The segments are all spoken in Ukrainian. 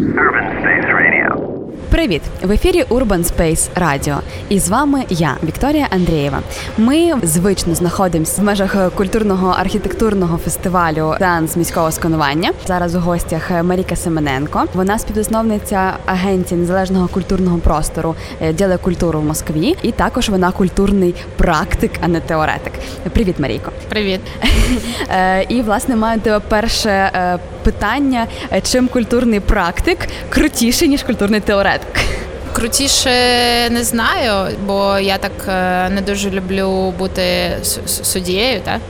Urban Space Radio. Привіт! В ефірі Urban Space Radio. І з вами я, Вікторія Андрієва. Ми звично знаходимося в межах культурного архітектурного фестивалю Сеанс міського сканування. Зараз у гостях Маріка Семененко. Вона співзасновниця агенції незалежного культурного простору «Діле культуру в Москві. І також вона культурний практик, а не теоретик. Привіт, Марійко. Привіт. Е, І власне маю тебе перше е, питання: чим культурний практик крутіший ніж культурний теоретик? теоретик. Крутіше не знаю, бо я так е, не дуже люблю бути суддєю, так?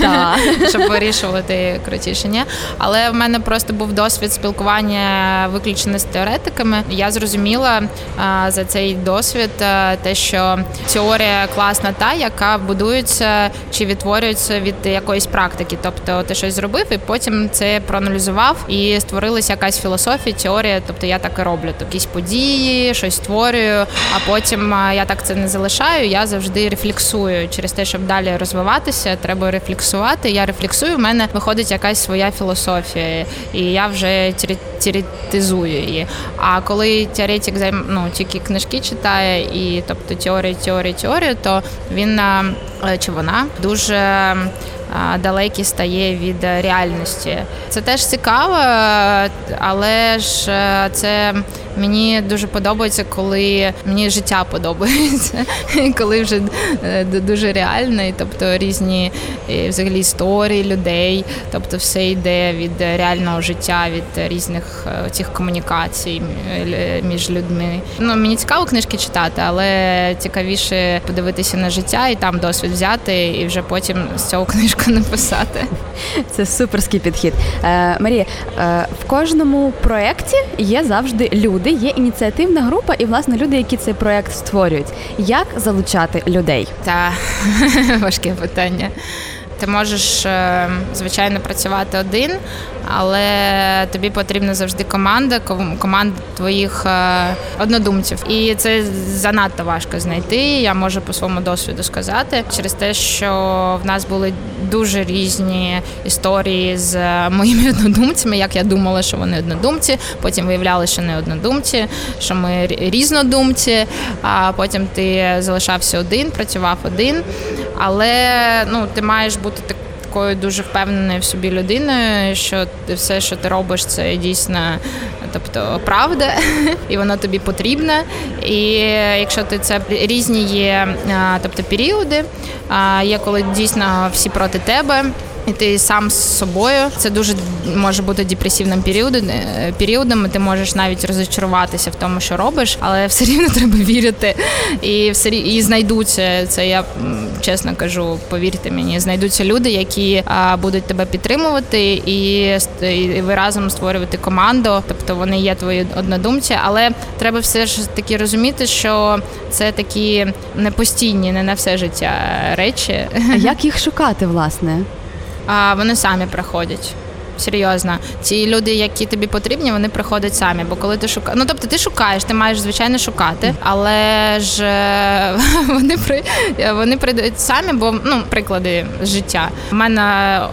Да. щоб вирішувати крутіше. Ні? Але в мене просто був досвід спілкування виключно з теоретиками. Я зрозуміла а, за цей досвід а, те, що теорія класна та, яка будується чи відтворюється від якоїсь практики. Тобто ти щось зробив і потім це проаналізував і створилася якась філософія, теорія. Тобто я так і роблю. Тобто якісь події щось створюю, а потім я так це не залишаю. Я завжди рефлексую через те, щоб далі розвиватися. Треба рефлексувати. Я рефлексую. в мене виходить якась своя філософія, і я вже теоретизую її. А коли теоретик ну, тільки книжки читає, і тобто теорія, теорія, теорія, то він чи вона дуже далекий стає від реальності. Це теж цікаво, але ж це мені дуже подобається, коли мені життя подобається, коли вже е, дуже реально, тобто різні взагалі історії людей, тобто все йде від реального життя, від різних е, цих комунікацій між людьми. Ну мені цікаво книжки читати, але цікавіше подивитися на життя і там досвід взяти, і вже потім з цього книжку написати. Це суперський підхід. Е, Марія, е, в кожному проєкті є завжди люди, є ініціативна група, і власне люди, які цей проєкт створюють. Як залучати людей? Та важке питання. Ти можеш е, звичайно працювати один, але тобі потрібна завжди команда, команда твоїх е, однодумців. І це занадто важко знайти. Я можу по своєму досвіду сказати через те, що в нас були дуже різні історії з моїми однодумцями. Як я думала, що вони однодумці. Потім виявляли, що не однодумці, що ми різнодумці. А потім ти залишався один, працював один. Але ну ти маєш бути такою дуже впевненою в собі людиною, що все, що ти робиш, це дійсно, тобто правда, і воно тобі потрібне. І якщо ти це різні є, тобто періоди, є коли дійсно всі проти тебе і ти сам з собою. Це дуже може бути депресивним періодом, е, періодом. Ти можеш навіть розчаруватися в тому, що робиш, але все рівно треба вірити. І все і знайдуться це. Я чесно кажу, повірте мені, знайдуться люди, які а, будуть тебе підтримувати, і, і ви разом створювати команду. Тобто вони є твої однодумці, але треба все ж таки розуміти, що це такі непостійні, не на все життя речі. А як їх шукати, власне? А вони самі приходять серйозно. Ці люди, які тобі потрібні, вони приходять самі. Бо коли ти шукаєш, ну тобто ти шукаєш, ти маєш звичайно шукати, але ж е, вони при вони прийдуть самі, бо ну приклади життя. У мене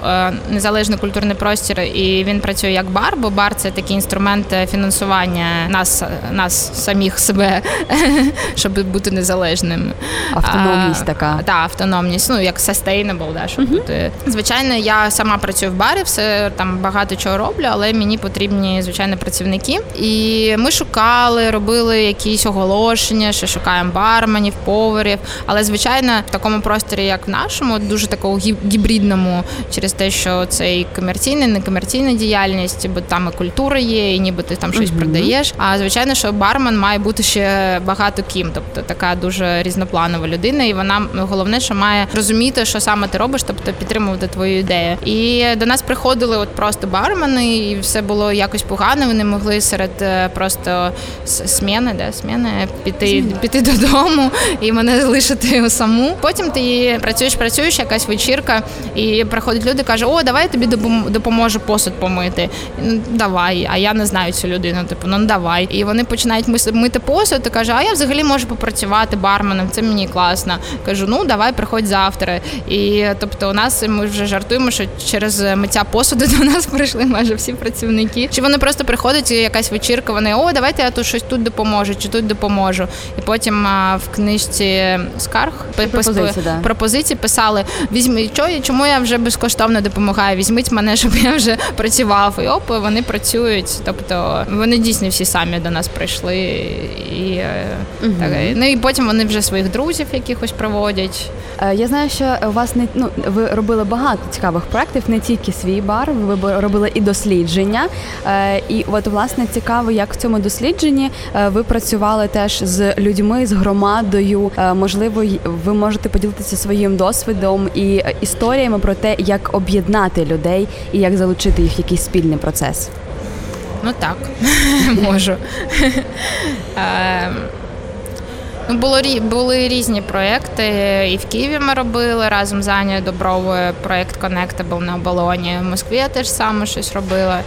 е, незалежний культурний простір, і він працює як бар, бо бар це такий інструмент фінансування нас, нас самих себе, щоб бути незалежним. Автономність така. Так, автономність, ну як sustainable, да, щоб бути. Звичайно, я сама працюю в барі, все там багато чого роблю, але мені потрібні звичайно працівники. І ми шукали, робили якісь оголошення, що шукаємо барменів, поварів. Але звичайно, в такому просторі, як в нашому, дуже такому гібридному, через те, що це і комерційна, некомерційна діяльність, бо там і культура є, і ніби ти там щось uh-huh. продаєш. А звичайно, що бармен має бути ще багато ким, тобто така дуже різнопланова людина, і вона головне, що має розуміти, що саме ти робиш, тобто підтримувати твою ідею. І до нас приходили от просто бармени, і все було якось погано. Вони могли серед е, просто сміни, де сміни піти піти додому і мене залишити саму. Потім ти працюєш, працюєш, якась вечірка, і приходять люди, каже: О, давай я тобі допоможу посуд помити. Ну, давай, а я не знаю цю людину. Типу, ну давай. І вони починають мити посуд. і каже, а я взагалі можу попрацювати барменом. Це мені класно. Кажу, ну давай, приходь завтра. І тобто, у нас ми вже жартуємо, що через миття посуду до нас прийшли майже всі працівники. Чи вони просто приходять, і якась вечірка, вони о, давайте я тут щось тут допоможу, чи тут допоможу. І потім в книжці скарг пропозиції, да. пропозиції писали: візьміть, чому я вже безкоштовно допомагаю? Візьміть мене, щоб я вже працював. І оп, вони працюють. Тобто вони дійсно всі самі до нас прийшли. І, угу. так, Ну і потім вони вже своїх друзів якихось проводять. Е, я знаю, що у вас не ну ви робили багато цікавих проєктів, не тільки свій бар, ви робили і дослідження. Е, і от власне цікаво, як в цьому дослідженні е, ви працювали теж з людьми, з громадою. Можливо, ви можете поділитися своїм досвідом і історіями про те, як об'єднати людей і як залучити їх в якийсь спільний процес. Ну так, можу. Ну, було були різні проекти. І в Києві ми робили разом з Анією Добровою проєкт Connectable на оболоні. В Москві я теж саме щось робила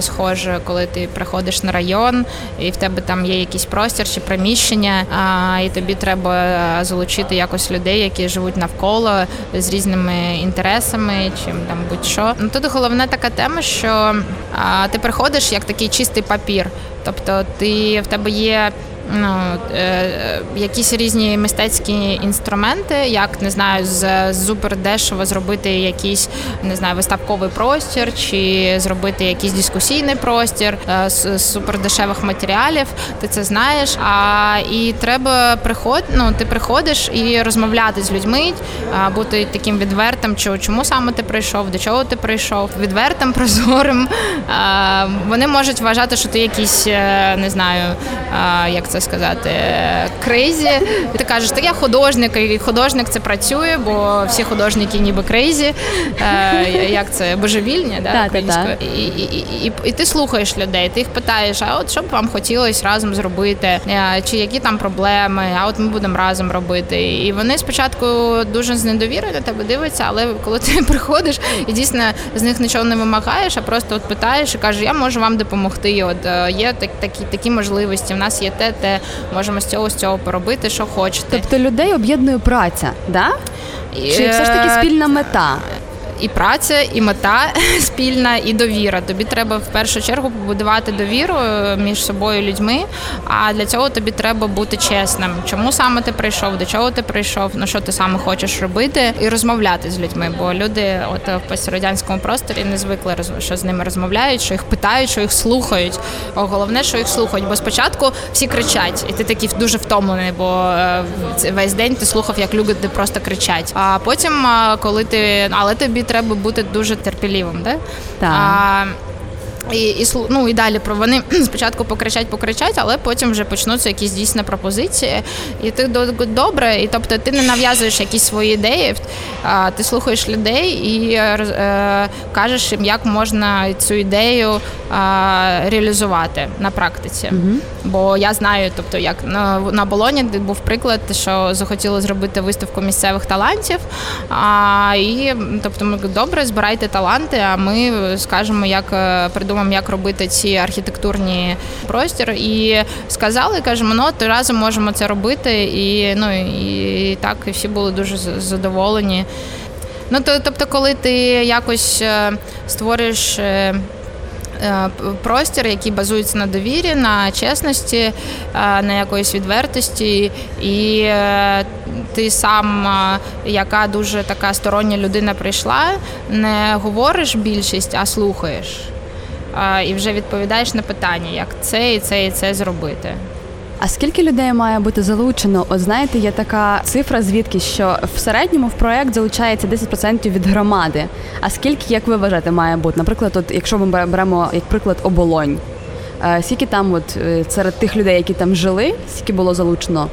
схоже, коли ти приходиш на район, і в тебе там є якийсь простір чи приміщення, і тобі треба залучити якось людей, які живуть навколо з різними інтересами, чи там будь-що. Ну тут головна така тема, що ти приходиш як такий чистий папір. Тобто ти в тебе є ну, е, якісь різні мистецькі інструменти, як не знаю, з супер дешево зробити якийсь не знаю, виставковий простір, чи зробити якийсь дискусійний простір е, з супер дешевих матеріалів. Ти це знаєш. А і треба приход, ну, ти приходиш і розмовляти з людьми, бути таким відвертим, чому саме ти прийшов, до чого ти прийшов, відвертим, прозорим. Вони можуть вважати, що ти якийсь е, не знаю, як це це сказати, crazy. І ти кажеш, так я художник, і художник це працює, бо всі художники ніби crazy. Е, як це божевільні, да, українською. І, і, і, і ти слухаєш людей, ти їх питаєш, а от що б вам хотілося разом зробити, е, чи які там проблеми, а от ми будемо разом робити. І вони спочатку дуже з недовірою на тебе дивляться, але коли ти приходиш і дійсно з них нічого не вимагаєш, а просто от питаєш і кажеш, я можу вам допомогти. От е, є так, такі такі можливості. В нас є те, те хочете, можемо з цього з цього поробити, що хочете. Тобто людей об'єднує праця, да? Чи все ж таки спільна мета? І праця, і мета спільна, і довіра. Тобі треба в першу чергу побудувати довіру е, між собою людьми. А для цього тобі треба бути чесним. Чому саме ти прийшов? До чого ти прийшов? Ну що ти саме хочеш робити, і розмовляти з людьми. Бо люди, от в пострадянському просторі, не звикли що з ними розмовляють, що їх питають, що їх слухають. О, головне, що їх слухають. Бо спочатку всі кричать, і ти такий дуже втомлений, бо е, весь день ти слухав, як люди просто кричать. А потім, коли ти але тобі треба бути дуже терпілівим, Да? Так. А, і і ну, і далі про вони спочатку покричать, покричать, але потім вже почнуться якісь дійсні пропозиції. І ти добре, і тобто ти не нав'язуєш якісь свої ідеї, а ти слухаєш людей і е, кажеш їм, як можна цю ідею е, реалізувати на практиці. Угу. Бо я знаю, тобто, як на на Болоні був приклад, що захотіли зробити виставку місцевих талантів. А, І тобто, ми добре збирайте таланти, а ми скажемо, як е, придумати думаємо, як робити ці архітектурні простір. І сказали, кажемо, ну от разом можемо це робити. І ну і так, і всі були дуже задоволені. Ну, тобто, коли ти якось е, створюєш. Е, е, простір, який базується на довірі, на чесності, на якоїсь відвертості, і ти сам, яка дуже така стороння людина прийшла, не говориш більшість, а слухаєш і вже відповідаєш на питання, як це і це і це зробити. А скільки людей має бути залучено? От знаєте, є така цифра, звідки що в середньому в проект залучається 10% від громади. А скільки, як ви вважаєте, має бути? Наприклад, от якщо ми беремо як приклад оболонь, е, скільки там, от е, серед тих людей, які там жили, скільки було залучено?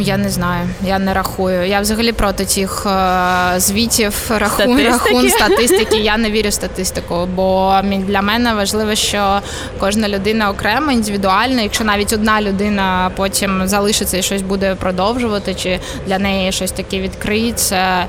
Я не знаю, я не рахую. Я взагалі проти цих е, звітів рахун, рахун статистики. Я не вірю в статистику, бо для мене важливо, що кожна людина окрема, індивідуальна. Якщо навіть одна людина потім залишиться і щось буде продовжувати, чи для неї щось таке відкриється.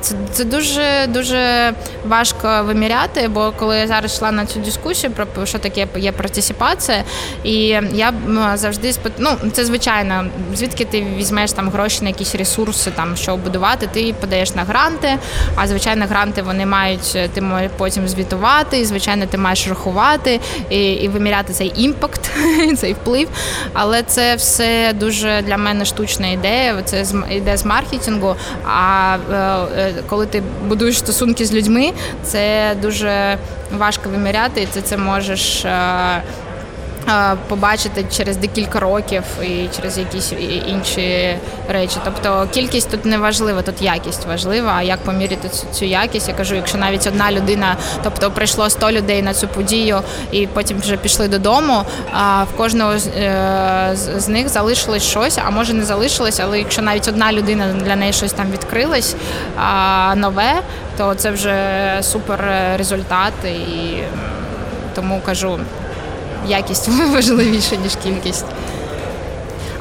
Це це дуже дуже важко виміряти. Бо коли я зараз йшла на цю дискусію про що таке є партисипація, і я завжди спит... ну, це звичайно звідки звідки ти візьмеш там гроші на якісь ресурси, там що будувати, ти подаєш на гранти. А звичайно, гранти вони мають ти можеш потім звітувати, і звичайно, ти маєш рахувати і і виміряти цей імпакт, цей вплив. Але це все дуже для мене штучна ідея. Це йде з маркетингу. А е, коли ти будуєш стосунки з людьми, це дуже важко виміряти, і ти це можеш. Е, побачити через декілька років і через якісь інші речі. Тобто кількість тут не важлива, тут якість важлива. А як поміряти цю якість? Я кажу, якщо навіть одна людина, тобто прийшло 100 людей на цю подію, і потім вже пішли додому. А в кожного з е, них залишилось щось, а може не залишилось, але якщо навіть одна людина для неї щось там відкрилось нове, то це вже супер результат і тому кажу якість важливіша, ніж кількість.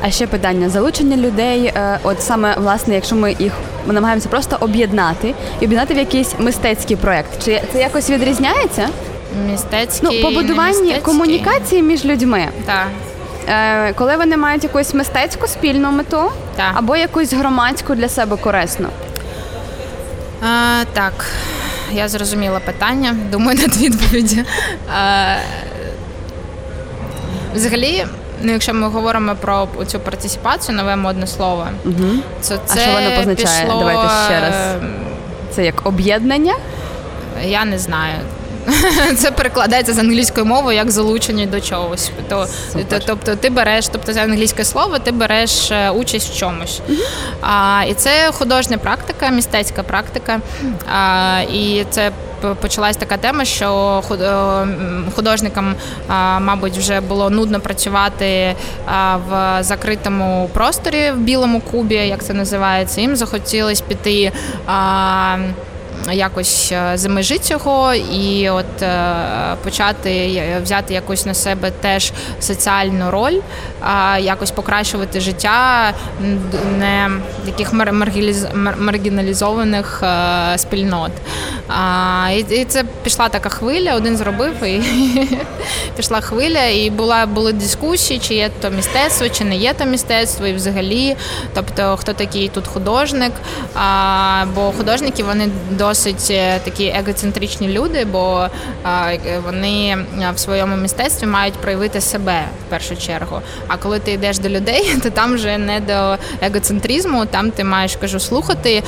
А ще питання залучення людей, е, от саме власне, якщо ми їх ми намагаємося просто об'єднати і об'єднати в якийсь мистецький проект. Чи це якось відрізняється? Мистецький, ну, побудування комунікації між людьми. Так. Е, Коли вони мають якусь мистецьку спільну мету так. або якусь громадську для себе корисну. А, Так, я зрозуміла питання. Думаю, над відповіді. А, Взагалі, ну якщо ми говоримо про цю партисипацію, нове модне слово, угу. це а що воно позначає? Пішло... Давайте ще раз. Це як об'єднання? Я не знаю. Це перекладається з англійської мови як залучення до чогось. То, Тобто ти береш, тобто це англійське слово, ти береш е, участь в чомусь. А, І це художня практика, містецька практика. А, І це почалась така тема, що е, художникам, мабуть, вже було нудно працювати в закритому просторі в білому кубі, як це називається. Їм захотілось піти якось е, за межі цього і от е, почати взяти якусь на себе теж соціальну роль, якось покращувати життя не таких маргіналізованих е, спільнот. І це пішла така хвиля, один зробив і пішла хвиля, і була були дискусії, чи є то мистецтво, чи не є то мистецтво, і взагалі, тобто хто такий тут художник. Бо художники вони досить е, такі егоцентричні люди, бо вони в своєму мистецтві мають проявити себе в першу чергу. А коли ти йдеш до людей, то там вже не до егоцентризму, там ти маєш кажу слухати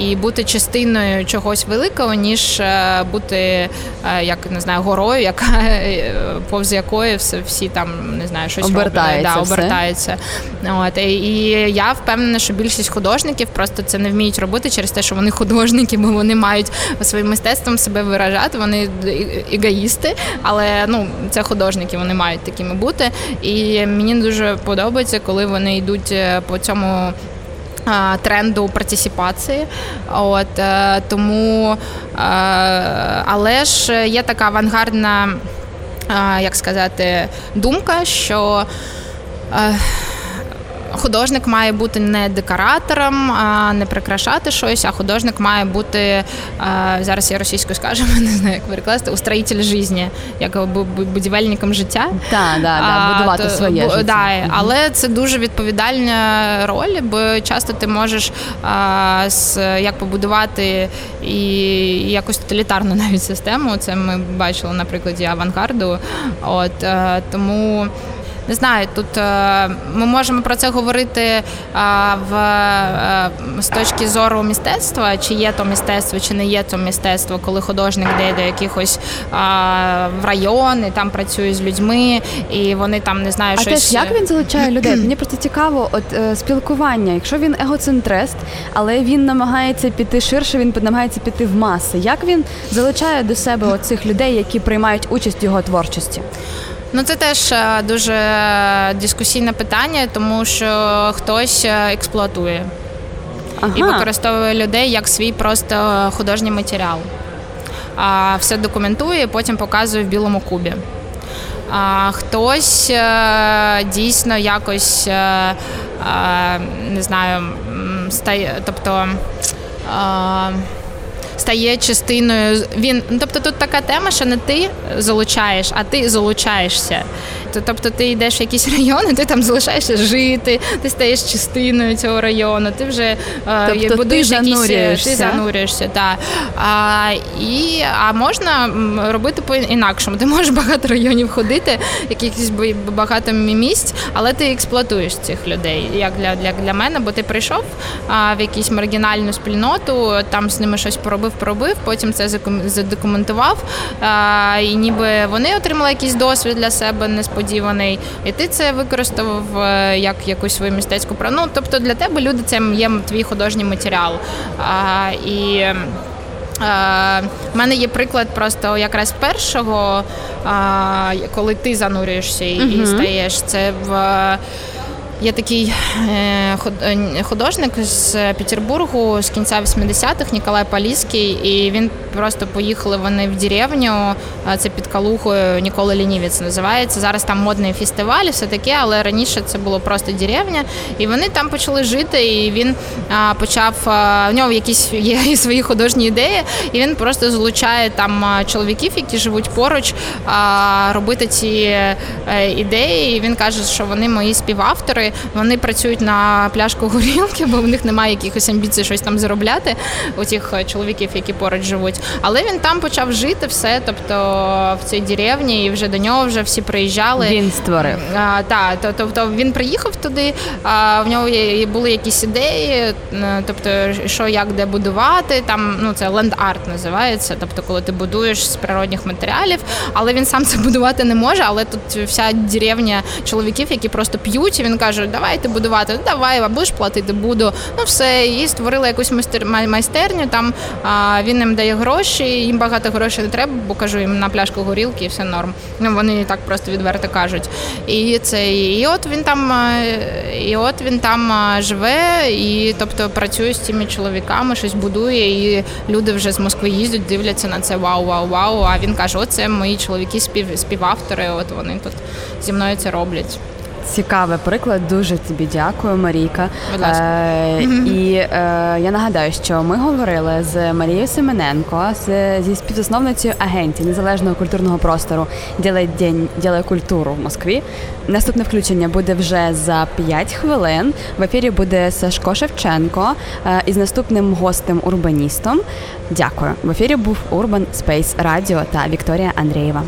і бути частиною чогось великого, ніж е, бути е, як не знаю, горою, яка повз якої все всі там не знаю, щось обертається. Да, обертається. От і я впевнена, що більшість художників просто це не вміють робити через те, що вони художники, бо вони мають своїм мистецтвом себе виражати. Вони егоїсти, але ну це художники, вони мають такими бути. І мені дуже подобається, коли вони йдуть е, по цьому. Тренду партисипації, от е, тому, е, але ж є така авангардна, як сказати, думка, що художник має бути не декоратором, а не прикрашати щось, а художник має бути зараз. Я російською скажу, не знаю, як перекласти устроїтель житті, як будівельником життя. Так, да, да, будувати то, своє бо, життя. Да, але це дуже відповідальна роль, бо часто ти можеш а, з, як побудувати і якусь тоталітарну навіть систему. Це ми бачили на прикладі авангарду. От а, тому не знаю, тут е, ми можемо про це говорити е, в е, з точки зору мистецтва, чи є то мистецтво, чи не є то мистецтво, коли художник йде до якихось в район і там працює з людьми, і вони там не знаю, а щось... теж як він залучає людей. Мені просто цікаво, от спілкування. Якщо він егоцентрист, але він намагається піти ширше, він намагається піти в маси. Як він залучає до себе оцих людей, які приймають участь в його творчості? Ну це теж е, дуже дискусійне питання, тому що хтось е, експлуатує ага. і використовує людей як свій просто художній матеріал. А все документує, потім показує в білому кубі. А Хтось е, дійсно якось не знаю, стає, тобто стає частиною. Він ну, тобто тут така тема, що не ти залучаєш, а ти залучаєшся. Тобто ти йдеш в якісь райони, ти там залишаєшся жити, ти стаєш частиною цього району, ти вже тобто будуєш ти якісь занурюєшся. ти занурюєшся. Так. А, і, а можна робити по інакшому. Ти можеш багато районів ходити, якихось багато місць, але ти експлуатуєш цих людей. Як для для, для мене, бо ти прийшов а, в якусь маргінальну спільноту, там з ними щось поробив, поробив, потім це задокументував. А, і ніби вони отримали якийсь досвід для себе несподіваний, і ти це використав е, як якусь свою мистецьку Ну, Тобто для тебе люди це є твій художній матеріал. А, І у е, мене є приклад просто якраз першого, коли ти занурюєшся і, uh і стаєш це в. Є такий е, е, художник з Петербургу з кінця 80-х, Ніколай Паліський, і він просто поїхали вони в деревню. Це під Калухою Нікола Лінівець називається. Зараз там модний фестиваль, все таке, але раніше це було просто деревня. І вони там почали жити. І він почав у нього якісь є свої художні ідеї, і він просто залучає там чоловіків, які живуть поруч, робити ці е, ідеї. І Він каже, що вони мої співавтори вони працюють на пляшку горілки, бо в них немає якихось амбіцій щось там заробляти у тих е, чоловіків, які поруч живуть. Але він там почав жити все, тобто в цій деревні, і вже до нього вже всі приїжджали. Він створив. А, Так, тобто він приїхав туди, а в нього були якісь ідеї, тобто що як де будувати. Там ну це ленд-арт називається, тобто коли ти будуєш з природних матеріалів, але він сам це будувати не може. Але тут вся деревня чоловіків, які просто п'ють, і він каже кажуть, давайте будувати, ну, давай, а будеш платити, буду. Ну все, і створили якусь майстерню. Там а, він їм дає гроші, їм багато грошей не треба, бо кажу їм на пляшку горілки і все норм. Ну вони так просто відверто кажуть. І це і от він там, і от він там живе, і тобто працює з цими чоловіками, щось будує, і люди вже з Москви їздять, дивляться на це вау, вау, вау. А він каже: Оце мої чоловіки, спів співавтори. От вони тут зі мною це роблять. Цікавий приклад. Дуже тобі дякую, Марійка. Будь ласка. Е, І е, я нагадаю, що ми говорили з Марією Семененко, з, зі співзасновницею агенції незалежного культурного простору «Ділай день, ділай культуру в Москві. Наступне включення буде вже за 5 хвилин. В ефірі буде Сашко Шевченко е, із наступним гостем-урбаністом. Дякую. В ефірі був Urban Space Radio та Вікторія Андрієва.